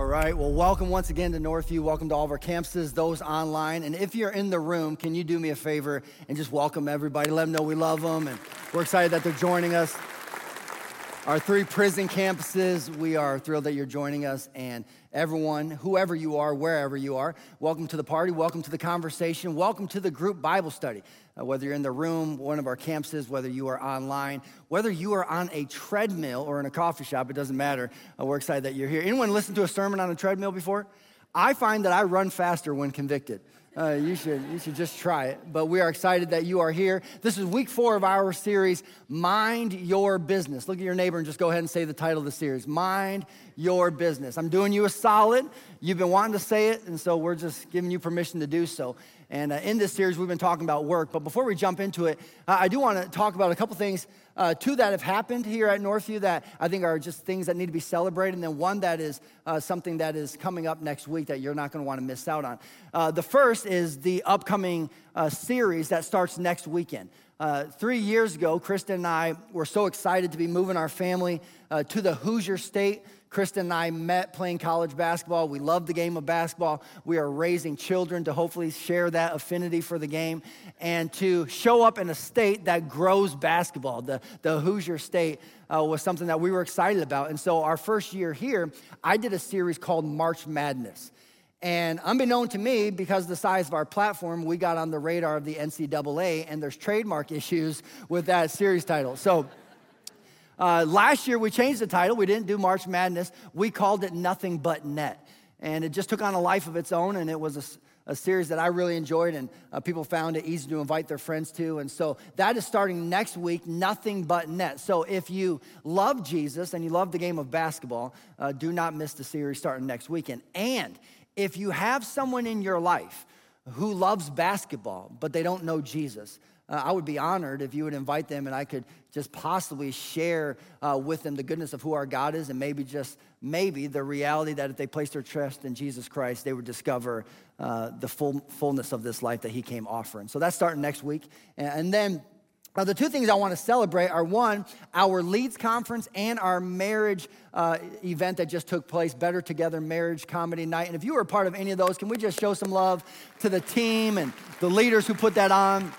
All right. Well, welcome once again to Northview. Welcome to all of our campuses, those online. And if you're in the room, can you do me a favor and just welcome everybody? Let them know we love them and we're excited that they're joining us. Our three prison campuses, we are thrilled that you're joining us. And everyone, whoever you are, wherever you are, welcome to the party, welcome to the conversation, welcome to the group Bible study. Uh, whether you're in the room, one of our campuses, whether you are online, whether you are on a treadmill or in a coffee shop, it doesn't matter. Uh, we're excited that you're here. Anyone listen to a sermon on a treadmill before? I find that I run faster when convicted. Uh, you, should, you should just try it. But we are excited that you are here. This is week four of our series, Mind Your Business. Look at your neighbor and just go ahead and say the title of the series Mind Your Business. I'm doing you a solid. You've been wanting to say it, and so we're just giving you permission to do so. And uh, in this series, we've been talking about work. But before we jump into it, uh, I do want to talk about a couple things, uh, two that have happened here at Northview that I think are just things that need to be celebrated, and then one that is uh, something that is coming up next week that you're not going to want to miss out on. Uh, the first is the upcoming uh, series that starts next weekend. three years ago, Kristen and I were so excited to be moving our family to the Hoosier State Kristen and I met playing college basketball. We love the game of basketball. We are raising children to hopefully share that affinity for the game and to show up in a state that grows basketball. The, the Hoosier State uh, was something that we were excited about. And so, our first year here, I did a series called March Madness. And unbeknown to me, because the size of our platform, we got on the radar of the NCAA, and there's trademark issues with that series title. So, uh, last year, we changed the title. We didn't do March Madness. We called it Nothing But Net. And it just took on a life of its own, and it was a, a series that I really enjoyed, and uh, people found it easy to invite their friends to. And so that is starting next week, Nothing But Net. So if you love Jesus and you love the game of basketball, uh, do not miss the series starting next weekend. And if you have someone in your life who loves basketball, but they don't know Jesus, uh, I would be honored if you would invite them and I could just possibly share uh, with them the goodness of who our God is and maybe just maybe the reality that if they place their trust in Jesus Christ, they would discover uh, the full, fullness of this life that He came offering. So that's starting next week. And, then uh, the two things I want to celebrate are one, our Leads Conference and our marriage uh, event that just took place, Better Together Marriage Comedy Night. And if you were a part of any of those, can we just show some love to the team and the leaders who put that on?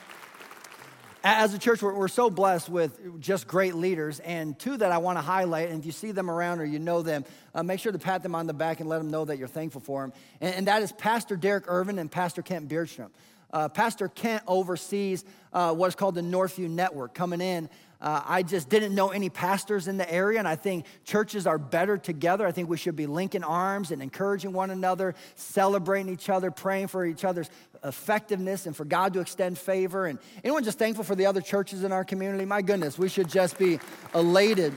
As a church, we're, we're, so blessed with just great leaders. And two that I want to highlight, and if you see them around or you know them, uh, make sure to pat them on the back and let them know that you're thankful for them. And, and that is Pastor Derek Irvin and Pastor Kent Beardstrom. Uh, Pastor Kent oversees uh, what is called the Northview Network, coming in uh, I just didn't know any pastors in the area, and I think churches are better together. I think we should be linking arms and encouraging one another, celebrating each other, praying for each other's effectiveness and for God to extend favor. And anyone just thankful for the other churches in our community? My goodness, we should just be elated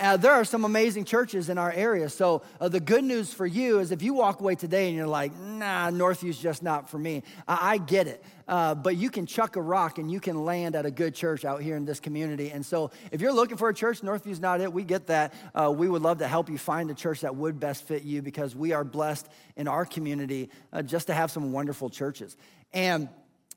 uh, there are some amazing churches in our area. So uh, the good news for you is if you walk away today and you're like, nah, Northview's just not for me, I, I get it. Uh, but you can chuck a rock and you can land at a good church out here in this community. And so if you're looking for a church, Northview's not it. We get that. Uh, we would love to help you find a church that would best fit you because we are blessed in our community uh, just to have some wonderful churches. And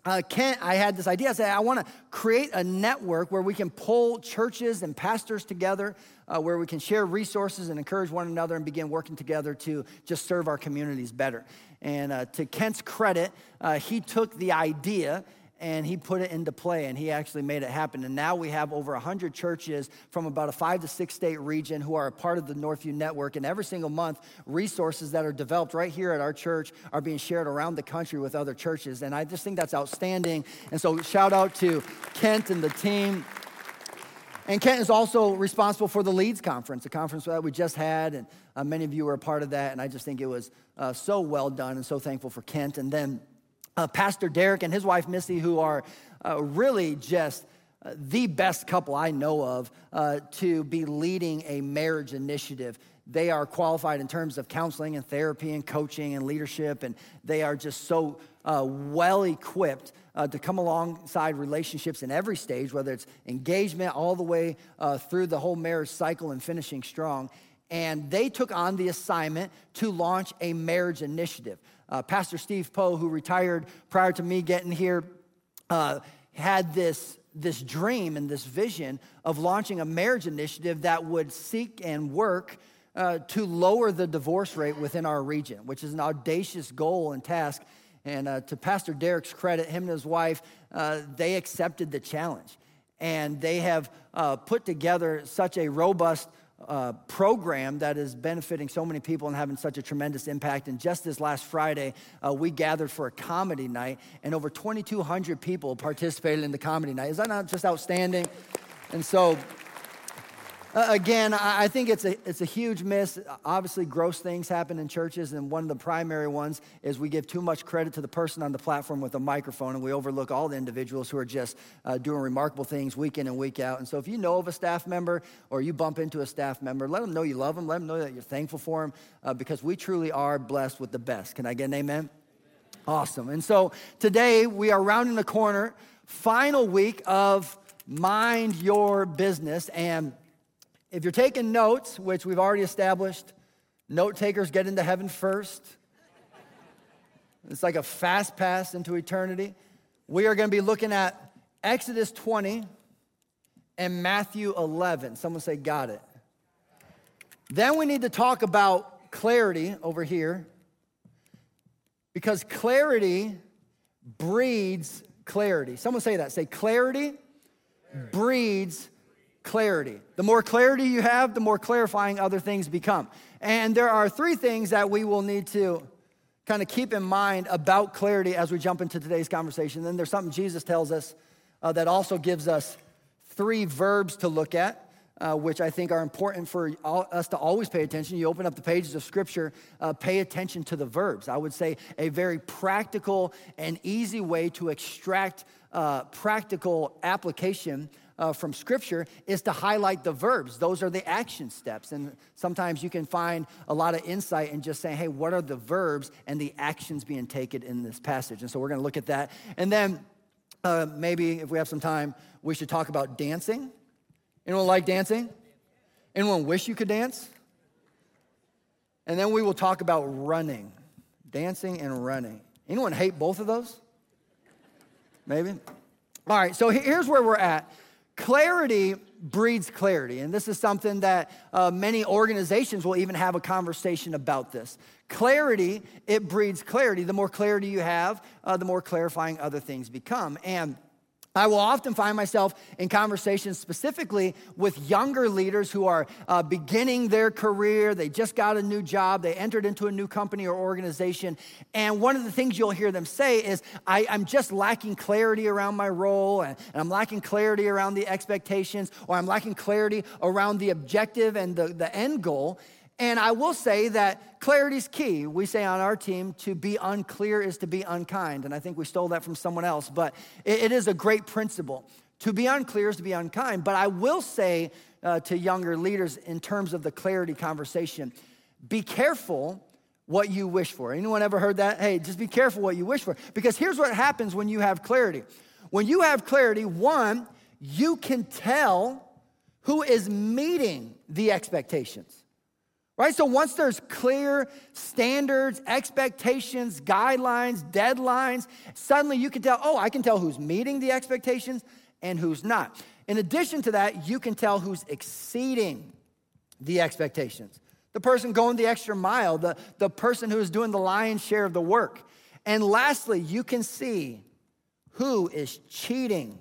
uh, Kent, I had this idea. I said, I want to create a network where we can pull churches and pastors together, uh, where we can share resources and encourage one another and begin working together to just serve our communities better. And uh, to Kent's credit, uh, he took the idea and he put it into play and he actually made it happen. And now we have over 100 churches from about a five to six state region who are a part of the Northview Network. And every single month, resources that are developed right here at our church are being shared around the country with other churches. And I just think that's outstanding. And so, shout out to Kent and the team. And Kent is also responsible for the Leads Conference, a conference that we just had, and uh, many of you were a part of that. And I just think it was uh, so well done and so thankful for Kent. And then uh, Pastor Derek and his wife Missy, who are uh, really just uh, the best couple I know of uh, to be leading a marriage initiative. They are qualified in terms of counseling and therapy and coaching and leadership, and they are just so uh, well equipped to come alongside relationships in every stage, whether it's engagement all the way through the whole marriage cycle and finishing strong and they took on the assignment to launch a marriage initiative. Uh, Pastor Steve Poe, who retired prior to me getting here, uh, had this, this dream and this vision of launching a marriage initiative that would seek and work uh, to lower the divorce rate within our region, which is an audacious goal and task. And uh, to Pastor Derek's credit, him and his wife, uh, they accepted the challenge. And they have uh, put together such a robust uh, program that is benefiting so many people and having such a tremendous impact. And just this last Friday, uh, we gathered for a comedy night, and over 2,200 people participated in the comedy night. Is that not just outstanding? And so, uh, again, I think it's a, it's a huge miss. Obviously, gross things happen in churches, and one of the primary ones is we give too much credit to the person on the platform with a microphone, and we overlook all the individuals who are just uh, doing remarkable things week in and week out. And so, if you know of a staff member or you bump into a staff member, let them know you love them, let them know that you're thankful for them, uh, because we truly are blessed with the best. Can I get an amen? Awesome. And so, today we are rounding the corner, final week of Mind Your Business. And if you're taking notes, which we've already established, note takers get into heaven first. It's like a fast pass into eternity. We are going to be looking at Exodus 20 and Matthew 11. Someone say, Got it. Then we need to talk about clarity over here because clarity breeds clarity. Someone say that. Say, clarity, breeds clarity. The more clarity you have, the more clarifying other things become. And there are three things that we will need to kind of keep in mind about clarity as we jump into today's conversation. Then there's something Jesus tells us uh, that also gives us three verbs to look at. Uh, which I think are important for all, us to always pay attention. You open up the pages of Scripture, uh, pay attention to the verbs. I would say a very practical and easy way to extract uh, practical application uh, from Scripture is to highlight the verbs. Those are the action steps. And sometimes you can find a lot of insight in just saying, hey, what are the verbs and the actions being taken in this passage? And so we're going to look at that. And then uh, maybe if we have some time, we should talk about dancing. Anyone like dancing? Anyone wish you could dance? And then we will talk about running, dancing and running. Anyone hate both of those? Maybe? All right, so here's where we're at. Clarity breeds clarity. And this is something that uh, many organizations will even have a conversation about this. Clarity, it breeds clarity. The more clarity you have, uh, the more clarifying other things become. And I will often find myself in conversations specifically with younger leaders who are uh, beginning their career. They just got a new job, they entered into a new company or organization. And one of the things you'll hear them say is, I, am just lacking clarity around my role, and, and, I'm lacking clarity around the expectations, or I'm lacking clarity around the objective and the, the end goal. And I will say that clarity is key. We say on our team to be unclear is to be unkind. And I think we stole that from someone else, but it, it is a great principle. To be unclear is to be unkind. But I will say uh, to younger leaders in terms of the clarity conversation be careful what you wish for. Anyone ever heard that? Hey, just be careful what you wish for. Because here's what happens when you have clarity. When you have clarity, one, you can tell who is meeting the expectations. Right? So once there's clear standards, expectations, guidelines, deadlines, suddenly you can tell, oh, I can tell who's meeting the expectations and who's not. In addition to that, you can tell who's exceeding the expectations. The person going the extra mile, the, the person who is doing the lion's share of the work. And lastly, you can see who is cheating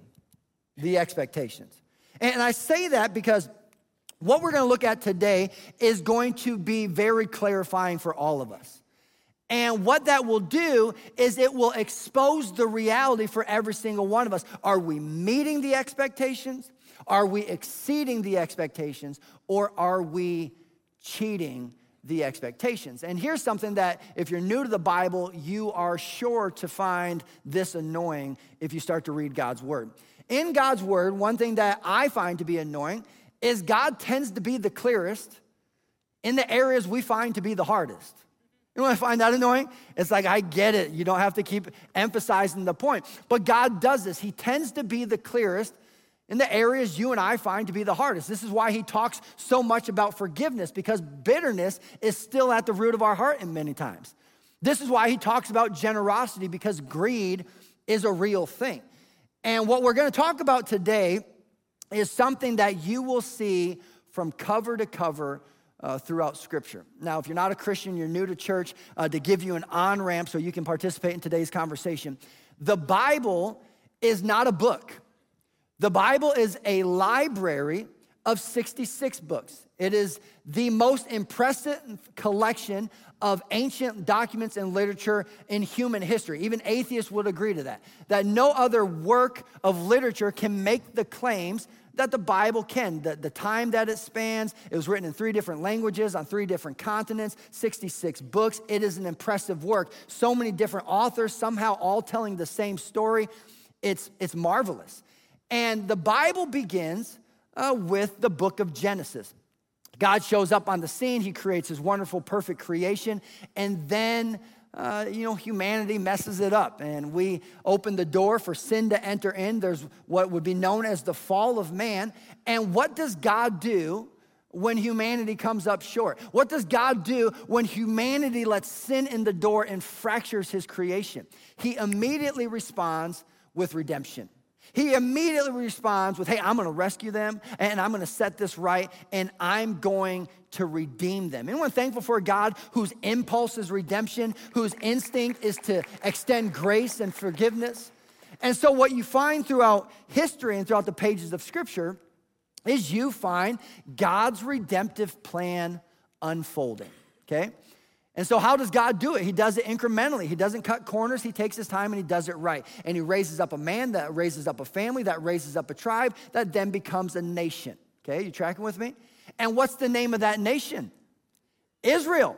the expectations. And I say that because what we're going to look at today is going to be very clarifying for all of us. And what that will do is it will expose the reality for every single one of us. Are we meeting the expectations? Are we exceeding the expectations? Or are we cheating the expectations? And here's something that, if you're new to the Bible, you are sure to find this annoying if you start to read God's Word. In God's Word, one thing that I find to be annoying is God tends to be the clearest in the areas we find to be the hardest. You know what I find that annoying? It's like, I get it. You don't have to keep emphasizing the point. But God does this. He tends to be the clearest in the areas you and I find to be the hardest. This is why he talks so much about forgiveness, because bitterness is still at the root of our heart in many times. This is why he talks about generosity, because greed is a real thing. And what we're gonna talk about today is something that you will see from cover to cover uh, throughout Scripture. Now, if you're not a Christian, you're new to church, uh, to give you an on ramp so you can participate in today's conversation, the Bible is not a book. The Bible is a library of 66 books. It is the most impressive collection of ancient documents and literature in human history. Even atheists would agree to that. That no other work of literature can make the claims that the Bible can. The, the time that it spans, it was written in three different languages on three different continents, 66 books. It is an impressive work. So many different authors, somehow all telling the same story. It's, it's marvelous. And the Bible begins uh, with the book of Genesis. God shows up on the scene, He creates His wonderful, perfect creation, and then uh, you know, humanity messes it up and we open the door for sin to enter in. There's what would be known as the fall of man. And what does God do when humanity comes up short? What does God do when humanity lets sin in the door and fractures his creation? He immediately responds with redemption. He immediately responds with, Hey, I'm gonna rescue them and I'm gonna set this right and I'm going to redeem them. Anyone thankful for a God whose impulse is redemption, whose instinct is to extend grace and forgiveness? And so, what you find throughout history and throughout the pages of Scripture is you find God's redemptive plan unfolding, okay? And so, how does God do it? He does it incrementally. He doesn't cut corners. He takes his time and he does it right. And he raises up a man that raises up a family, that raises up a tribe, that then becomes a nation. Okay, you tracking with me? And what's the name of that nation? Israel.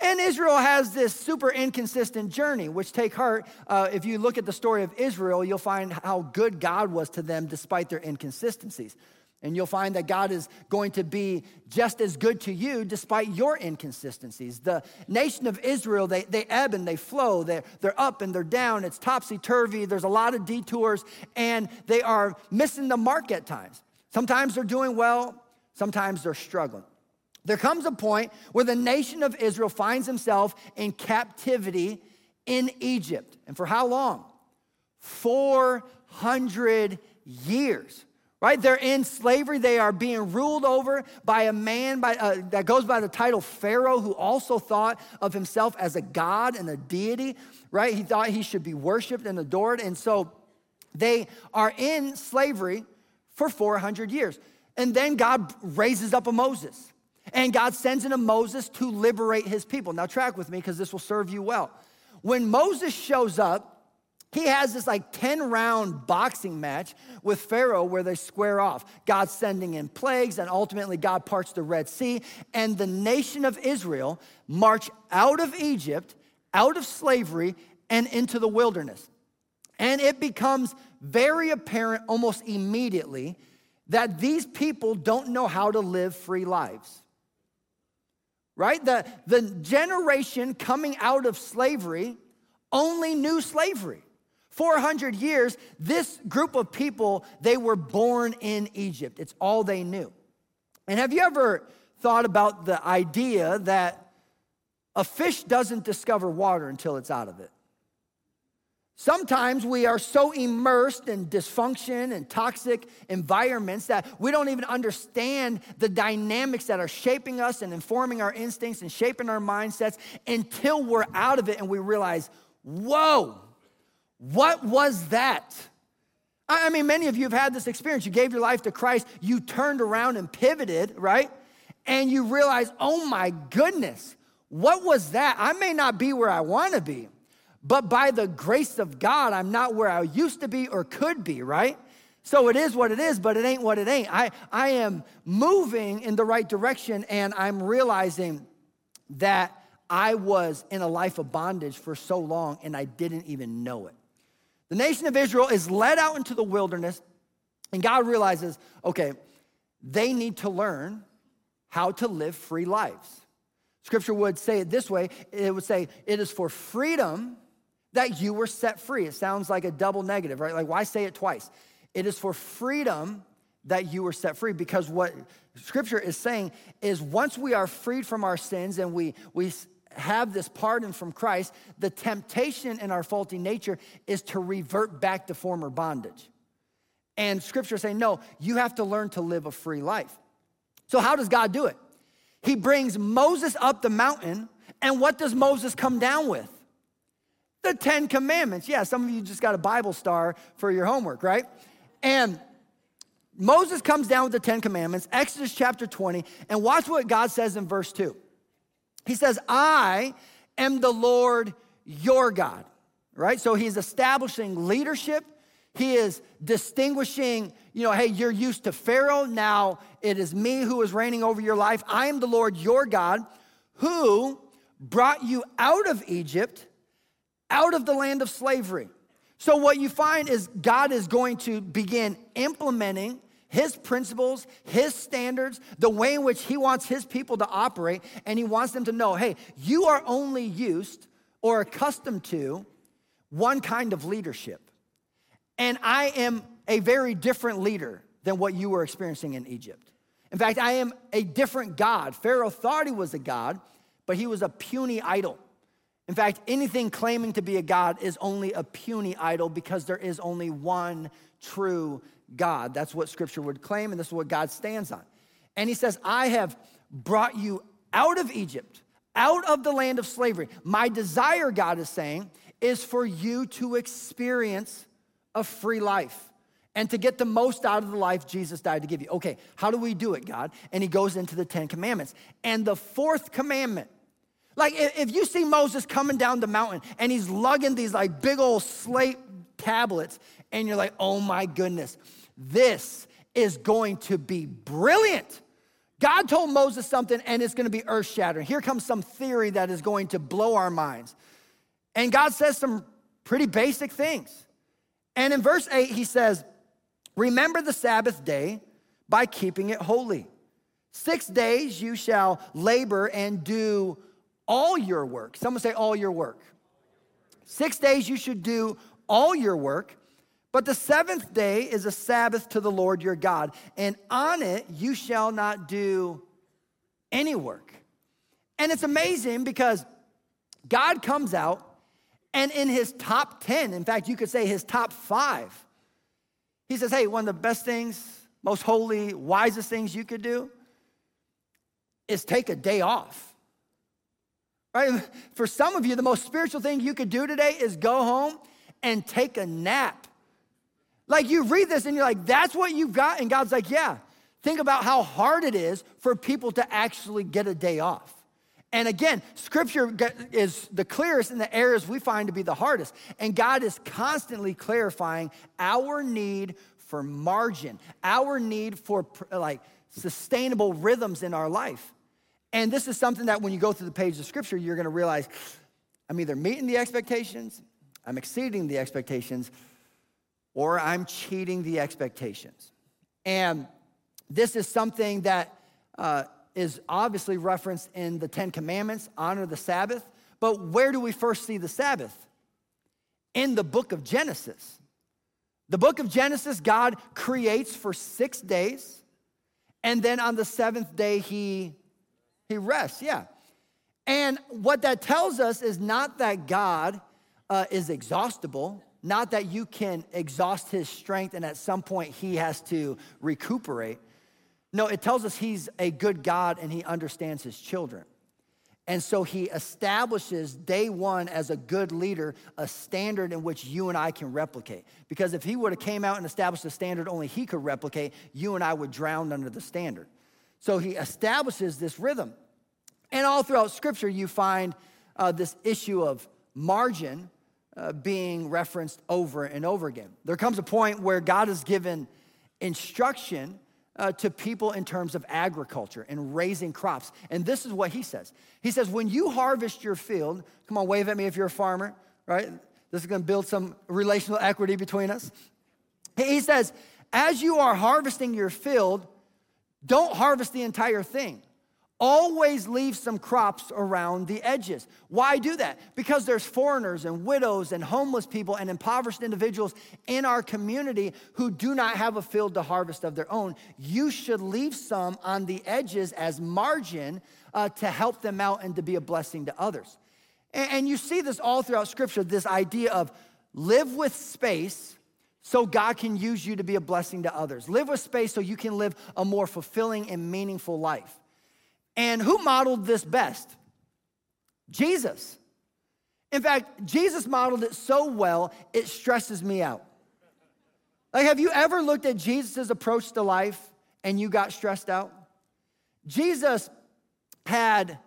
And Israel has this super inconsistent journey, which take heart. Uh, if you look at the story of Israel, you'll find how good God was to them despite their inconsistencies. And you'll find that God is going to be just as good to you despite your inconsistencies. The nation of Israel, they, they ebb and they flow. They're, they're up and they're down. It's topsy turvy. There's a lot of detours, and they are missing the mark at times. Sometimes they're doing well, sometimes they're struggling. There comes a point where the nation of Israel finds himself in captivity in Egypt. And for how long? 400 years right? They're in slavery. They are being ruled over by a man by, uh, that goes by the title Pharaoh, who also thought of himself as a god and a deity, right? He thought he should be worshiped and adored. And so they are in slavery for 400 years. And then God raises up a Moses. And God sends in a Moses to liberate his people. Now, track with me because this will serve you well. When Moses shows up, he has this like 10 round boxing match with Pharaoh where they square off. God sending in plagues, and ultimately God parts the Red Sea, and the nation of Israel march out of Egypt, out of slavery, and into the wilderness. And it becomes very apparent almost immediately that these people don't know how to live free lives. Right? The, the generation coming out of slavery only knew slavery. 400 years, this group of people, they were born in Egypt. It's all they knew. And have you ever thought about the idea that a fish doesn't discover water until it's out of it? Sometimes we are so immersed in dysfunction and toxic environments that we don't even understand the dynamics that are shaping us and informing our instincts and shaping our mindsets until we're out of it and we realize, whoa, what was that? I mean, many of you have had this experience. You gave your life to Christ, you turned around and pivoted, right? And you realize, oh my goodness, what was that? I may not be where I want to be, but by the grace of God, I'm not where I used to be or could be, right? So it is what it is, but it ain't what it ain't. I, I am moving in the right direction and I'm realizing that I was in a life of bondage for so long and I didn't even know it. The nation of Israel is led out into the wilderness, and God realizes, okay, they need to learn how to live free lives. Scripture would say it this way it would say, It is for freedom that you were set free. It sounds like a double negative, right? Like, why say it twice? It is for freedom that you were set free because what Scripture is saying is once we are freed from our sins and we, we have this pardon from Christ, the temptation in our faulty nature is to revert back to former bondage. And scripture is saying, no, you have to learn to live a free life. So, how does God do it? he brings Moses up the mountain, and what does Moses come down with? The Ten Commandments. Yeah, some of you just got a Bible star for your homework, right? And Moses comes down with the Ten Commandments, Exodus chapter 20, and watch what God says in verse 2. He says, I am the Lord your God, right? So he's establishing leadership. He is distinguishing, you know, hey, you're used to Pharaoh. Now it is me who is reigning over your life. I am the Lord your God who brought you out of Egypt, out of the land of slavery. So, what you find is God is going to begin implementing his principles, his standards, the way in which he wants his people to operate, and he wants them to know hey, you are only used or accustomed to one kind of leadership. And I am a very different leader than what you were experiencing in Egypt. In fact, I am a different God. Pharaoh thought he was a God, but he was a puny idol. In fact, anything claiming to be a God is only a puny idol because there is only one true God. That's what scripture would claim, and this is what God stands on. And he says, I have brought you out of Egypt, out of the land of slavery. My desire, God is saying, is for you to experience a free life and to get the most out of the life Jesus died to give you. Okay, how do we do it, God? And he goes into the Ten Commandments. And the fourth commandment, like if you see Moses coming down the mountain and he's lugging these like big old slate tablets, and you're like, oh my goodness, this is going to be brilliant. God told Moses something and it's going to be earth shattering. Here comes some theory that is going to blow our minds. And God says some pretty basic things. And in verse 8, he says, Remember the Sabbath day by keeping it holy. Six days you shall labor and do all your work. Someone say, All your work. Six days you should do all your work. But the seventh day is a Sabbath to the Lord your God, and on it you shall not do any work. And it's amazing because God comes out, and in his top 10, in fact, you could say his top five, he says, Hey, one of the best things, most holy, wisest things you could do is take a day off. Right? For some of you, the most spiritual thing you could do today is go home and take a nap. Like you read this and you're like, that's what you've got? And God's like, yeah. Think about how hard it is for people to actually get a day off. And again, scripture is the clearest in the areas we find to be the hardest. And God is constantly clarifying our need for margin, our need for like sustainable rhythms in our life. And this is something that when you go through the pages of scripture, you're going to realize I'm either meeting the expectations, I'm exceeding the expectations, or I'm cheating the expectations. And this is something that uh, is obviously referenced in the Ten Commandments honor the Sabbath. But where do we first see the Sabbath? In the book of Genesis. The book of Genesis, God creates for six days, and then on the seventh day, He, he rests. Yeah. And what that tells us is not that God uh, is exhaustible, not that you can exhaust his strength and at some point he has to recuperate. No, it tells us he's a good God and he understands his children. And so he establishes day one as a good leader, a standard in which you and I can replicate. Because if he would have came out and established a standard only he could replicate, you and I would drown under the standard. So he establishes this rhythm. And all throughout scripture, you find uh, this issue of margin uh, being referenced over and over again. There comes a point where God has given instruction uh, to people in terms of agriculture and raising crops. And this is what he says He says, when you harvest your field, come on, wave at me if you're a farmer, right? This is gonna build some relational equity between us. He says, as you are harvesting your field, don't harvest the entire thing. Always leave some crops around the edges. Why do that? Because there's foreigners and widows and homeless people and impoverished individuals in our community who do not have a field to harvest of their own. You should leave some on the edges as margin uh, to help them out and to be a blessing to others. And, and you see this all throughout Scripture this idea of live with space so God can use you to be a blessing to others. Live with space so you can live a more fulfilling and meaningful life. And who modeled this best? Jesus. In fact, Jesus modeled it so well, it stresses me out. Like, have you ever looked at Jesus' approach to life and you got stressed out? Jesus had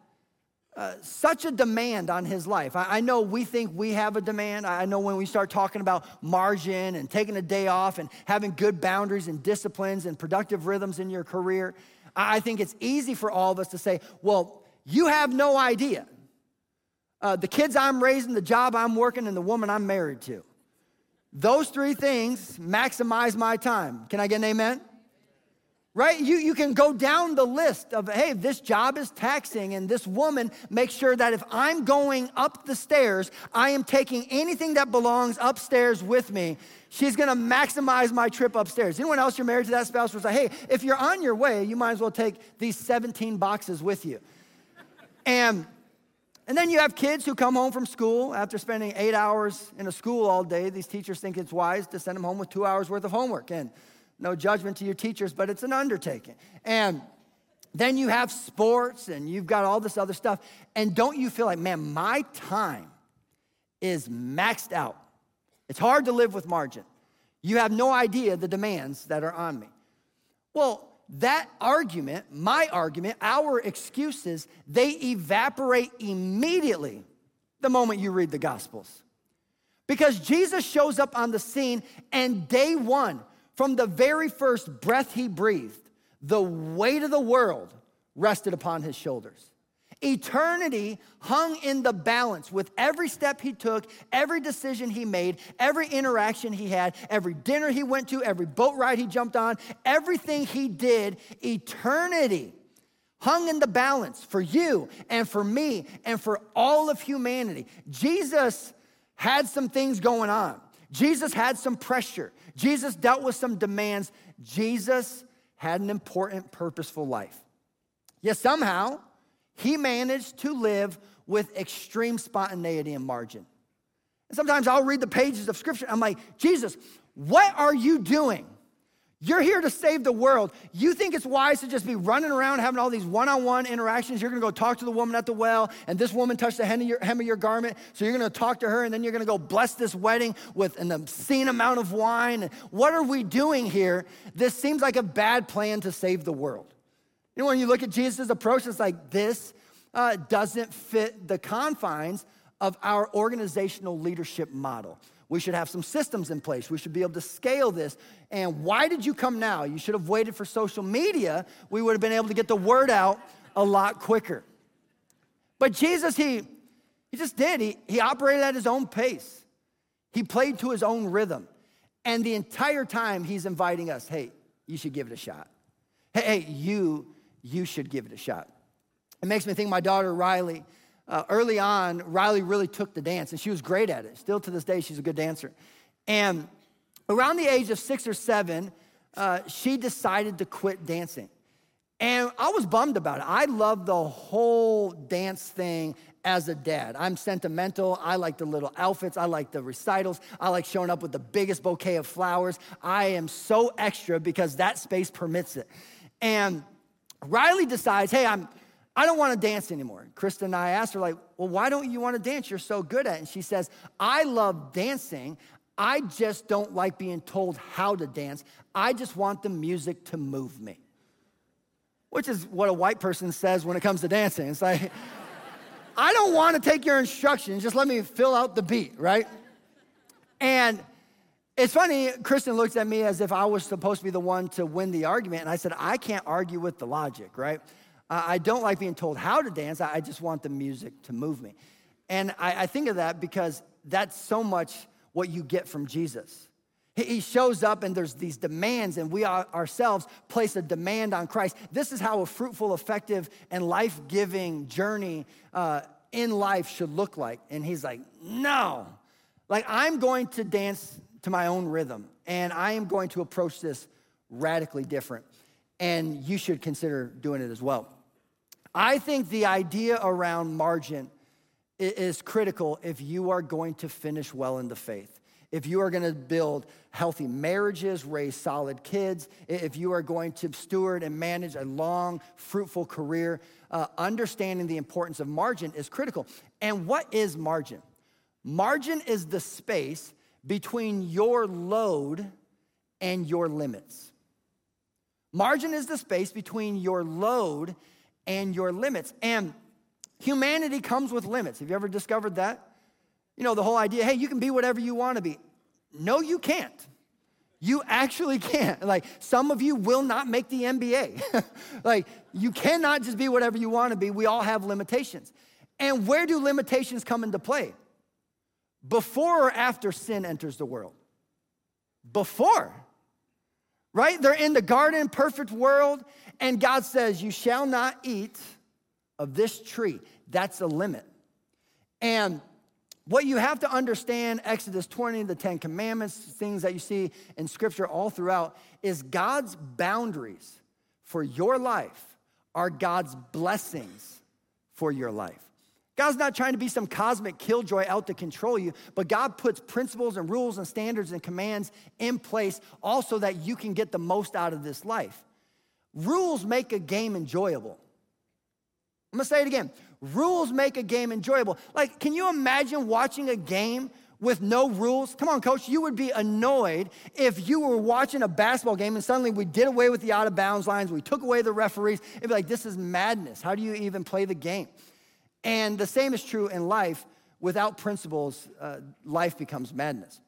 uh, such a demand on his life. I, I, know we think we have a demand. I know when we start talking about margin and taking a day off and having good boundaries and disciplines and productive rhythms in your career, I think it's easy for all of us to say, well, you have no idea. Uh, the kids I'm raising, the job I'm working, and the woman I'm married to. Those three things maximize my time. Can I get an amen? Right? You, you can go down the list of, hey, this job is taxing, and this woman makes sure that if I'm going up the stairs, I am taking anything that belongs upstairs with me. She's gonna maximize my trip upstairs. Anyone else you're married to that spouse was like, hey, if you're on your way, you might as well take these 17 boxes with you. And and then you have kids who come home from school after spending eight hours in a school all day. These teachers think it's wise to send them home with two hours worth of homework. And no judgment to your teachers, but it's an undertaking. And then you have sports and you've got all this other stuff. And don't you feel like, man, my time is maxed out? It's hard to live with margin. You have no idea the demands that are on me. Well, that argument, my argument, our excuses, they evaporate immediately the moment you read the Gospels. Because Jesus shows up on the scene, and day one, from the very first breath he breathed, the weight of the world rested upon his shoulders. Eternity hung in the balance with every step he took, every decision he made, every interaction he had, every dinner he went to, every boat ride he jumped on, everything he did. Eternity hung in the balance for you and for me and for all of humanity. Jesus had some things going on. Jesus had some pressure. Jesus dealt with some demands. Jesus had an important, purposeful life. Yet somehow, he managed to live with extreme spontaneity and margin. And sometimes I'll read the pages of scripture. I'm like, Jesus, what are you doing? You're here to save the world. You think it's wise to just be running around having all these one on one interactions. You're gonna go talk to the woman at the well, and this woman touched the hem of, your, hem of your garment. So you're gonna talk to her, and then you're gonna go bless this wedding with an obscene amount of wine. What are we doing here? This seems like a bad plan to save the world. You know, when you look at Jesus' approach, it's like this uh, doesn't fit the confines of our organizational leadership model. We should have some systems in place. We should be able to scale this. And why did you come now? You should have waited for social media. We would have been able to get the word out a lot quicker. But Jesus, he, he just did. He, he operated at his own pace, he played to his own rhythm. And the entire time, he's inviting us hey, you should give it a shot. Hey, hey you, you should give it a shot. It makes me think my daughter, Riley uh, early on, Riley really took the dance, and she was great at it. Still to this day, she's a good dancer. And around the age of six or seven, uh, she decided to quit dancing. And I was bummed about it. I love the whole dance thing as a dad. I'm sentimental. I like the little outfits. I like the recitals. I like showing up with the biggest bouquet of flowers. I am so extra because that space permits it. And Riley decides, hey, I'm I don't want to dance anymore. Krista and I asked her, like, well, why don't you want to dance? You're so good at it. And she says, I love dancing. I just don't like being told how to dance. I just want the music to move me. Which is what a white person says when it comes to dancing. It's like, I don't want to take your instructions, just let me fill out the beat, right? And it's funny, Kristen looks at me as if I was supposed to be the one to win the argument. And I said, I can't argue with the logic, right? I don't like being told how to dance. I just want the music to move me. And I, think of that because that's so much what you get from Jesus. He shows up and there's these demands, and we ourselves place a demand on Christ. This is how a fruitful, effective, and life giving journey uh, in life should look like. And he's like, No, like I'm going to dance to my own rhythm, and I am going to approach this radically different. And you should consider doing it as well. I think the idea around margin is critical if you are going to finish well in the faith. if you are going to build healthy marriages, raise solid kids, if you are going to steward and manage a long, fruitful career, uh, understanding the importance of margin is critical. And what is margin? Margin is the space between your load and your limits. Margin is the space between your load and your limits. And humanity comes with limits. Have you ever discovered that? You know, the whole idea, hey, you can be whatever you want to be. No, you can't. You actually can't. Like, some of you will not make the NBA. like, you cannot just be whatever you want to be. We all have limitations. And where do limitations come into play? Before or after sin enters the world? Before, right? They're in the garden, perfect world, and God says, You shall not eat of this tree. That's a limit. And what you have to understand, Exodus 20, the Ten Commandments, things that you see in scripture all throughout, is God's boundaries for your life are God's blessings for your life. God's not trying to be some cosmic killjoy out to control you, but God puts principles and rules and standards and commands in place also that you can get the most out of this life. Rules make a game enjoyable. I'm gonna say it again. Rules make a game enjoyable. Like, can you imagine watching a game with no rules? Come on, coach, you would be annoyed if you were watching a basketball game and suddenly we did away with the out of bounds lines, we took away the referees. It'd be like, this is madness. How do you even play the game? And the same is true in life. Without principles, uh, life becomes madness.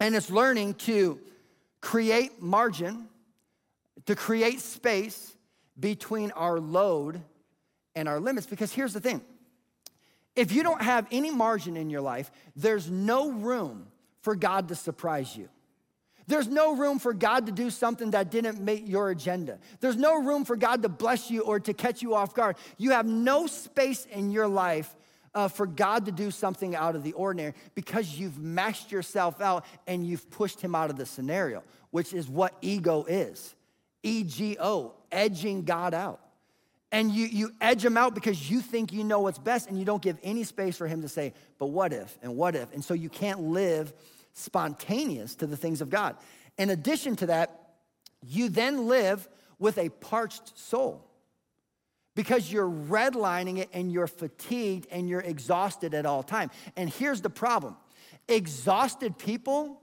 And it's learning to create margin, to create space between our load and our limits. Because here's the thing if you don't have any margin in your life, there's no room for God to surprise you. There's no room for God to do something that didn't meet your agenda. There's no room for God to bless you or to catch you off guard. You have no space in your life uh, for God to do something out of the ordinary because you've maxed yourself out and you've pushed him out of the scenario, which is what ego is. E G O, edging God out and you, you edge him out because you think you know what's best and you don't give any space for him to say, but what if and what if? And so you can't live spontaneous to the things of God. In addition to that, you then live with a parched soul because you're redlining it and you're fatigued and you're exhausted at all time. And here's the problem exhausted people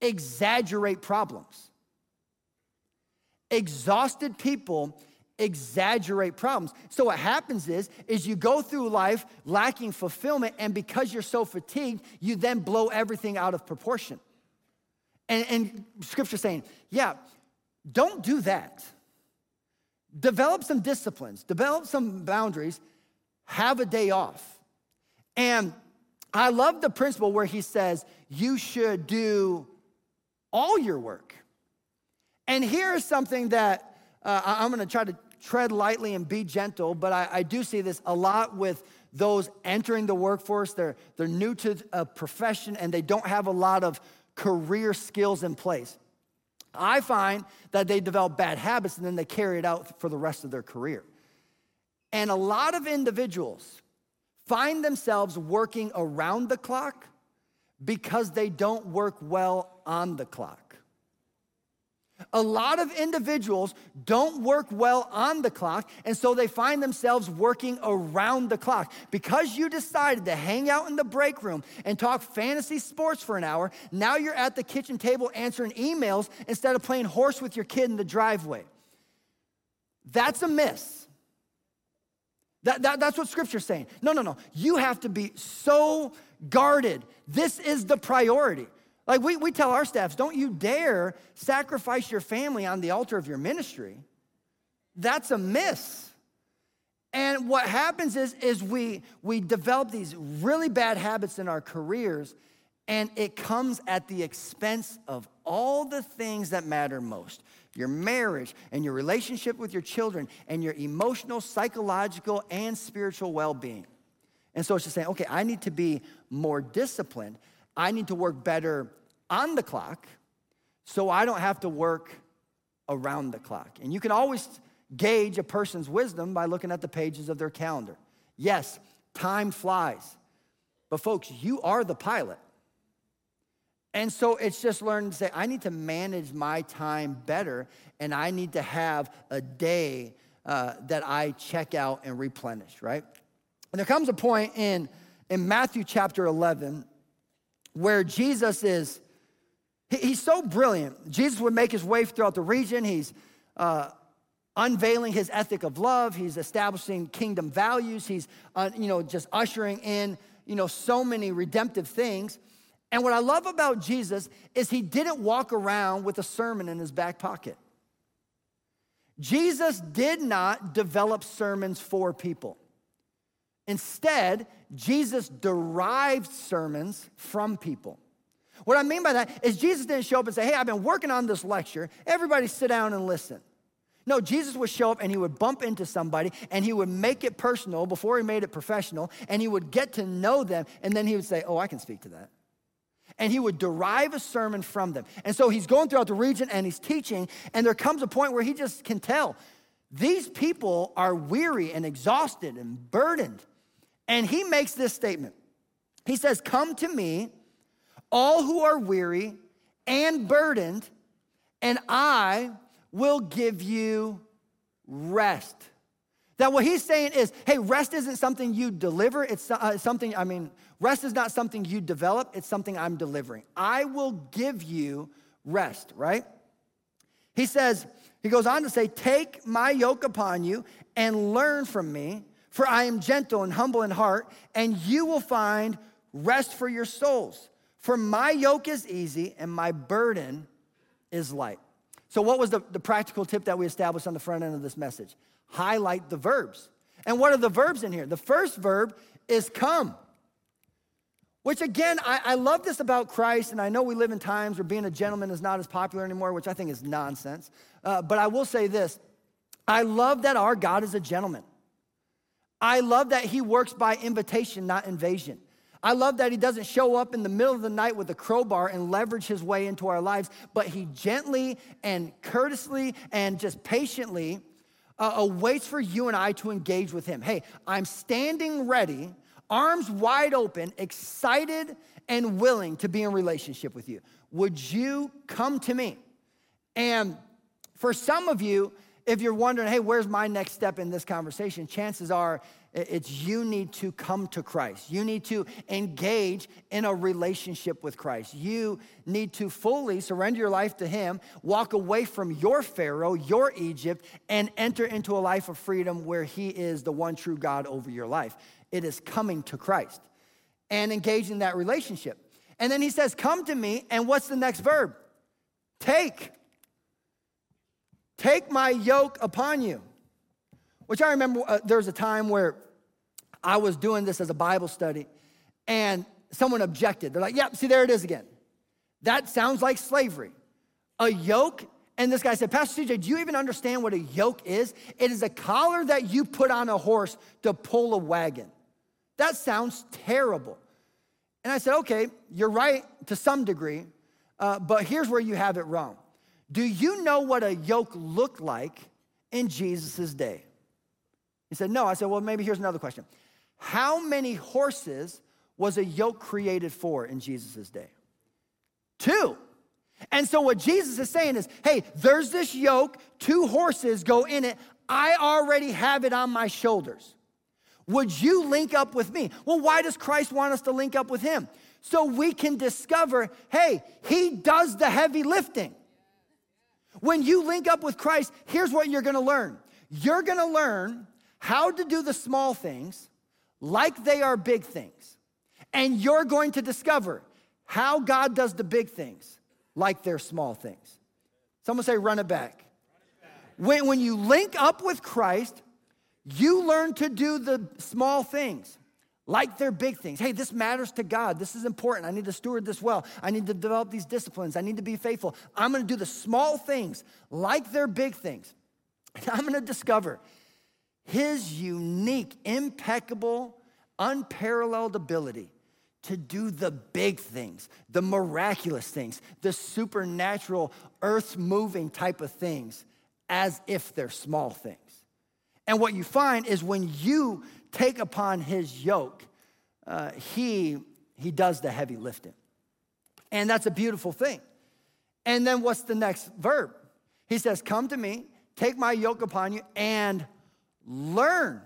exaggerate problems. Exhausted people exaggerate problems. So what happens is is you go through life lacking fulfillment and because you're so fatigued, you then blow everything out of proportion. And, and scripture saying, yeah, don't do that. Develop some disciplines, develop some boundaries, have a day off. And I love the principle where he says you should do all your work. And here is something that uh, I'm gonna try to tread lightly and be gentle, but I, I do see this a lot with those entering the workforce. They're, they're new to a profession and they don't have a lot of career skills in place. I find that they develop bad habits and then they carry it out for the rest of their career. And a lot of individuals find themselves working around the clock because they don't work well on the clock. A lot of individuals don't work well on the clock, and so they find themselves working around the clock. Because you decided to hang out in the break room and talk fantasy sports for an hour, now you're at the kitchen table answering emails instead of playing horse with your kid in the driveway. That's a miss. That, that, that's what scripture's saying. No, no, no. You have to be so guarded. This is the priority. Like we, we tell our staffs, don't you dare sacrifice your family on the altar of your ministry. That's a miss. And what happens is, is we, we develop these really bad habits in our careers, and it comes at the expense of all the things that matter most your marriage and your relationship with your children and your emotional, psychological, and spiritual well being. And so it's just saying, okay, I need to be more disciplined. I need to work better on the clock so I don't have to work around the clock. And you can always gauge a person's wisdom by looking at the pages of their calendar. Yes, time flies. But folks, you are the pilot. And so it's just learning to say, I need to manage my time better, and I need to have a day uh, that I check out and replenish, right? And there comes a point in, in Matthew chapter 11 where Jesus is, he, he's so brilliant. Jesus would make his way throughout the region. He's uh, unveiling his ethic of love. He's establishing kingdom values. He's, uh, you know, just ushering in, you know, so many redemptive things. And what I love about Jesus is he didn't walk around with a sermon in his back pocket. Jesus did not develop sermons for people. Instead, Jesus derived sermons from people. What I mean by that is Jesus didn't show up and say, Hey, I've been working on this lecture. Everybody sit down and listen. No, Jesus would show up and he would bump into somebody and he would make it personal before he made it professional and he would get to know them and then he would say, Oh, I can speak to that and he would derive a sermon from them. And so he's going throughout the region and he's teaching, and there comes a point where he just can tell these people are weary and exhausted and burdened. And he makes this statement He says, Come to me, all who are weary and burdened, and I will give you rest. That what he's saying is, hey, rest isn't something you deliver. It's uh, something, I mean, rest is not something you develop. It's something I'm delivering. I will give you rest, right? He says, he goes on to say, take my yoke upon you and learn from me, for I am gentle and humble in heart, and you will find rest for your souls. For my yoke is easy and my burden is light. So, what was the, the practical tip that we established on the front end of this message? highlight the verbs. And what are the verbs in here? The first verb is come. Which again, I, I, love this about Christ, and I know we live in times where being a gentleman is not as popular anymore, which I think is nonsense. Uh, but I will say this I love that our God is a gentleman. I love that he works by invitation, not invasion. I love that he doesn't show up in the middle of the night with a crowbar and leverage his way into our lives, but he gently and courteously and just patiently uh, awaits for you and I to engage with Him. Hey, I'm standing ready, arms wide open, excited and willing to be in relationship with you. Would you come to me? And for some of you, if you're wondering, hey, where's my next step in this conversation? Chances are it's you need to come to Christ. You need to engage in a relationship with Christ. You need to fully surrender your life to Him, walk away from your Pharaoh, your Egypt, and enter into a life of freedom where He is the one true God over your life. It is coming to Christ and engaging that relationship. And then He says, Come to me, and what's the next verb? Take. Take my yoke upon you. Which I remember uh, there was a time where I was doing this as a Bible study and someone objected. They're like, yep, see, there it is again. That sounds like slavery. A yoke, and this guy said, Pastor CJ, do you even understand what a yoke is? It is a collar that you put on a horse to pull a wagon. That sounds terrible. And I said, okay, you're right to some degree, uh, but here's where you have it wrong. Do you know what a yoke looked like in Jesus' day? He said, No. I said, Well, maybe here's another question. How many horses was a yoke created for in Jesus' day? Two. And so, what Jesus is saying is, Hey, there's this yoke, two horses go in it. I already have it on my shoulders. Would you link up with me? Well, why does Christ want us to link up with him? So we can discover, hey, he does the heavy lifting. When you link up with Christ, here's what you're gonna learn. You're gonna learn how to do the small things like they are big things. And you're going to discover how God does the big things like they're small things. Someone say, run it back. When, when you link up with Christ, you learn to do the small things like they're big things. Hey, this matters to God. This is important. I need to steward this well. I need to develop these disciplines. I need to be faithful. I'm going to do the small things like they're big things. And I'm going to discover his unique, impeccable, unparalleled ability to do the big things, the miraculous things, the supernatural, earth moving type of things, as if they're small things. And what you find is when you take upon his yoke, uh, he, he does the heavy lifting. And that's a beautiful thing. And then what's the next verb? He says, Come to me, take my yoke upon you, and learn,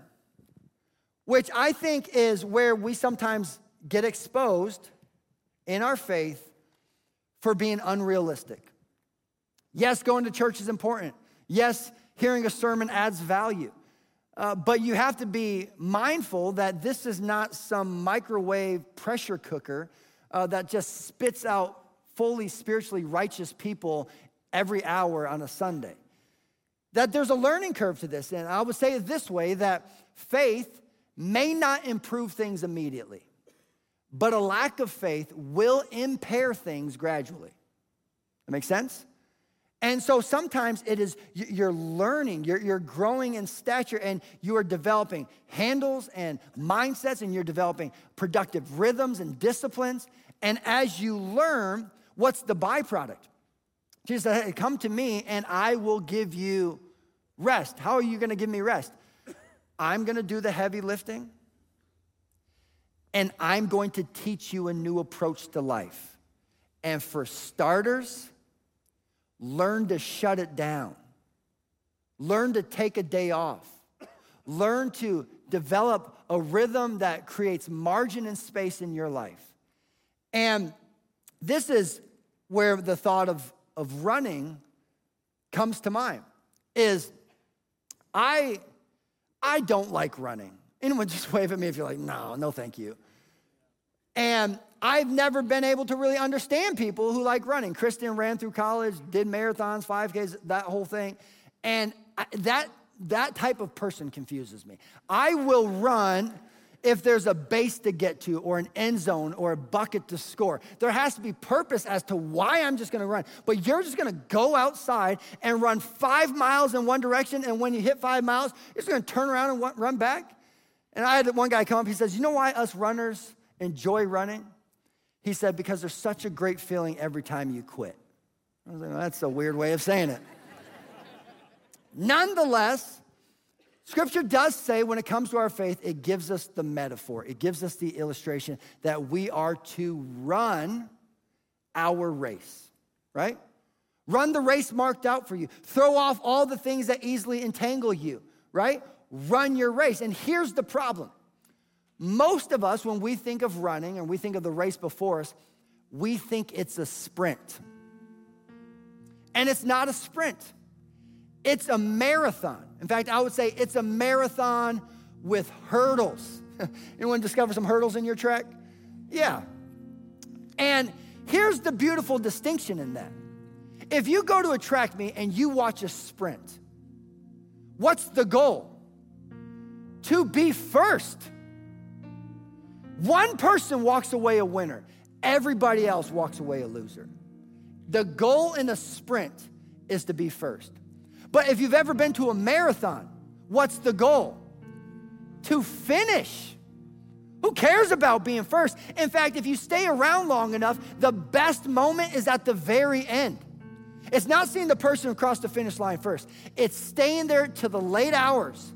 which I think is where we sometimes get exposed in our faith for being unrealistic. Yes, going to church is important. Yes, hearing a sermon adds value. Uh, but you have to be mindful that this is not some microwave pressure cooker uh, that just spits out fully spiritually righteous people every hour on a Sunday. That there's a learning curve to this. And I would say it this way that faith may not improve things immediately, but a lack of faith will impair things gradually. That makes sense? And so sometimes it is you're learning, you're, you're growing in stature, and you are developing handles and mindsets, and you're developing productive rhythms and disciplines. And as you learn, what's the byproduct? Jesus said, hey, Come to me, and I will give you rest. How are you going to give me rest? I'm going to do the heavy lifting, and I'm going to teach you a new approach to life. And for starters, Learn to shut it down. Learn to take a day off. Learn to develop a rhythm that creates margin and space in your life. And this is where the thought of, of running comes to mind is I I don't like running. Anyone just wave at me if you're like, no, no, thank you. And I've never been able to really understand people who like running. Kristen ran through college, did marathons, 5Ks, that whole thing. And that, that type of person confuses me. I will run if there's a base to get to or an end zone or a bucket to score. There has to be purpose as to why I'm just gonna run. But you're just gonna go outside and run five miles in one direction, and when you hit five miles, you're just gonna turn around and run back. And I had one guy come up, he says, You know why us runners enjoy running? He said, because there's such a great feeling every time you quit. I was like, well, that's a weird way of saying it. Nonetheless, Scripture does say when it comes to our faith, it gives us the metaphor, it gives us the illustration that we are to run our race, right? Run the race marked out for you. Throw off all the things that easily entangle you, right? Run your race. And here's the problem most of us, when we think of running and we think of the race before us, we think it's a sprint. And it's not a sprint, it's a marathon. In fact, I would say it's a marathon with hurdles. Anyone discover some hurdles in your trek? Yeah. And here's the beautiful distinction in that. If you go to a track meet and you watch a sprint, what's the goal? To be first. One person walks away a winner, everybody else walks away a loser. The goal in a sprint is to be first. But if you've ever been to a marathon, what's the goal? To finish. Who cares about being first? In fact, if you stay around long enough, the best moment is at the very end. It's not seeing the person across the finish line first, it's staying there to the late hours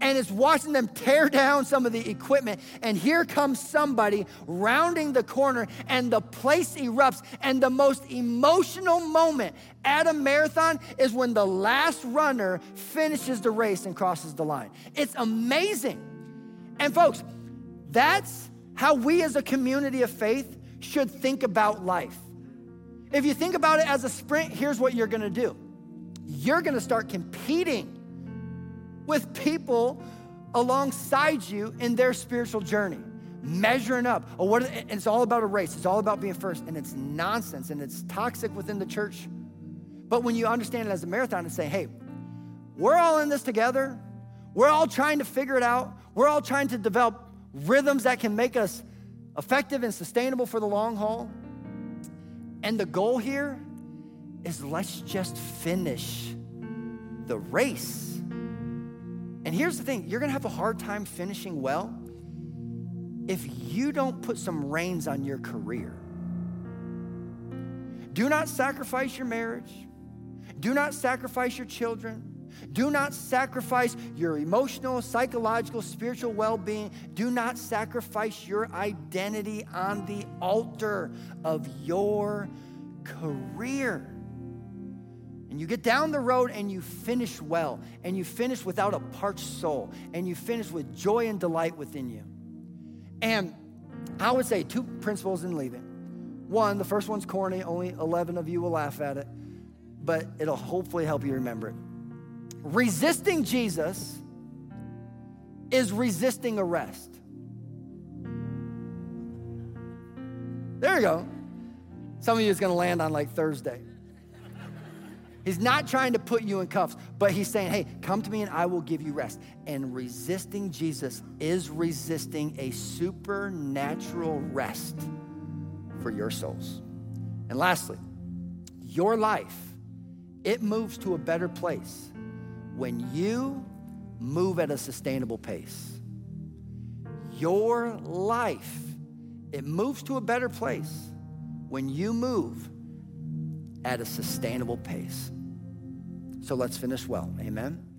and it's watching them tear down some of the equipment. And here comes somebody rounding the corner, and the place erupts. And the most emotional moment at a marathon is when the last runner finishes the race and crosses the line. It's amazing. And, folks, that's how we as a community of faith should think about life. If you think about it as a sprint, here's what you're gonna do you're gonna start competing with people alongside you in their spiritual journey, measuring up. Oh, what, it's all about a race. It's all about being first, and it's nonsense and it's toxic within the church. But when you understand it as a marathon and say, hey, we're all in this together, we're all trying to figure it out, we're all trying to develop rhythms that can make us effective and sustainable for the long haul. And the goal here is let's just finish the race. And here's the thing you're gonna have a hard time finishing well if you don't put some reins on your career. Do not sacrifice your marriage, do not sacrifice your children, Do not sacrifice your emotional, psychological, spiritual well being. Do not sacrifice your identity on the altar of your career. And you get down the road and you finish well, and you finish without a parched soul, and you finish with joy and delight within you. And I would say two principles in leaving. One, the first one's corny, only 11 of you will laugh at it, but it'll hopefully help you remember it. Resisting Jesus is resisting arrest. There you go. Some of you is going to land on like Thursday. He's not trying to put you in cuffs, but he's saying, hey, come to me and I will give you rest. And resisting Jesus is resisting a supernatural rest for your souls. And lastly, your life, it moves to a better place when you move at a sustainable pace. Your life, it moves to a better place when you move at a sustainable pace. So let's finish well. Amen.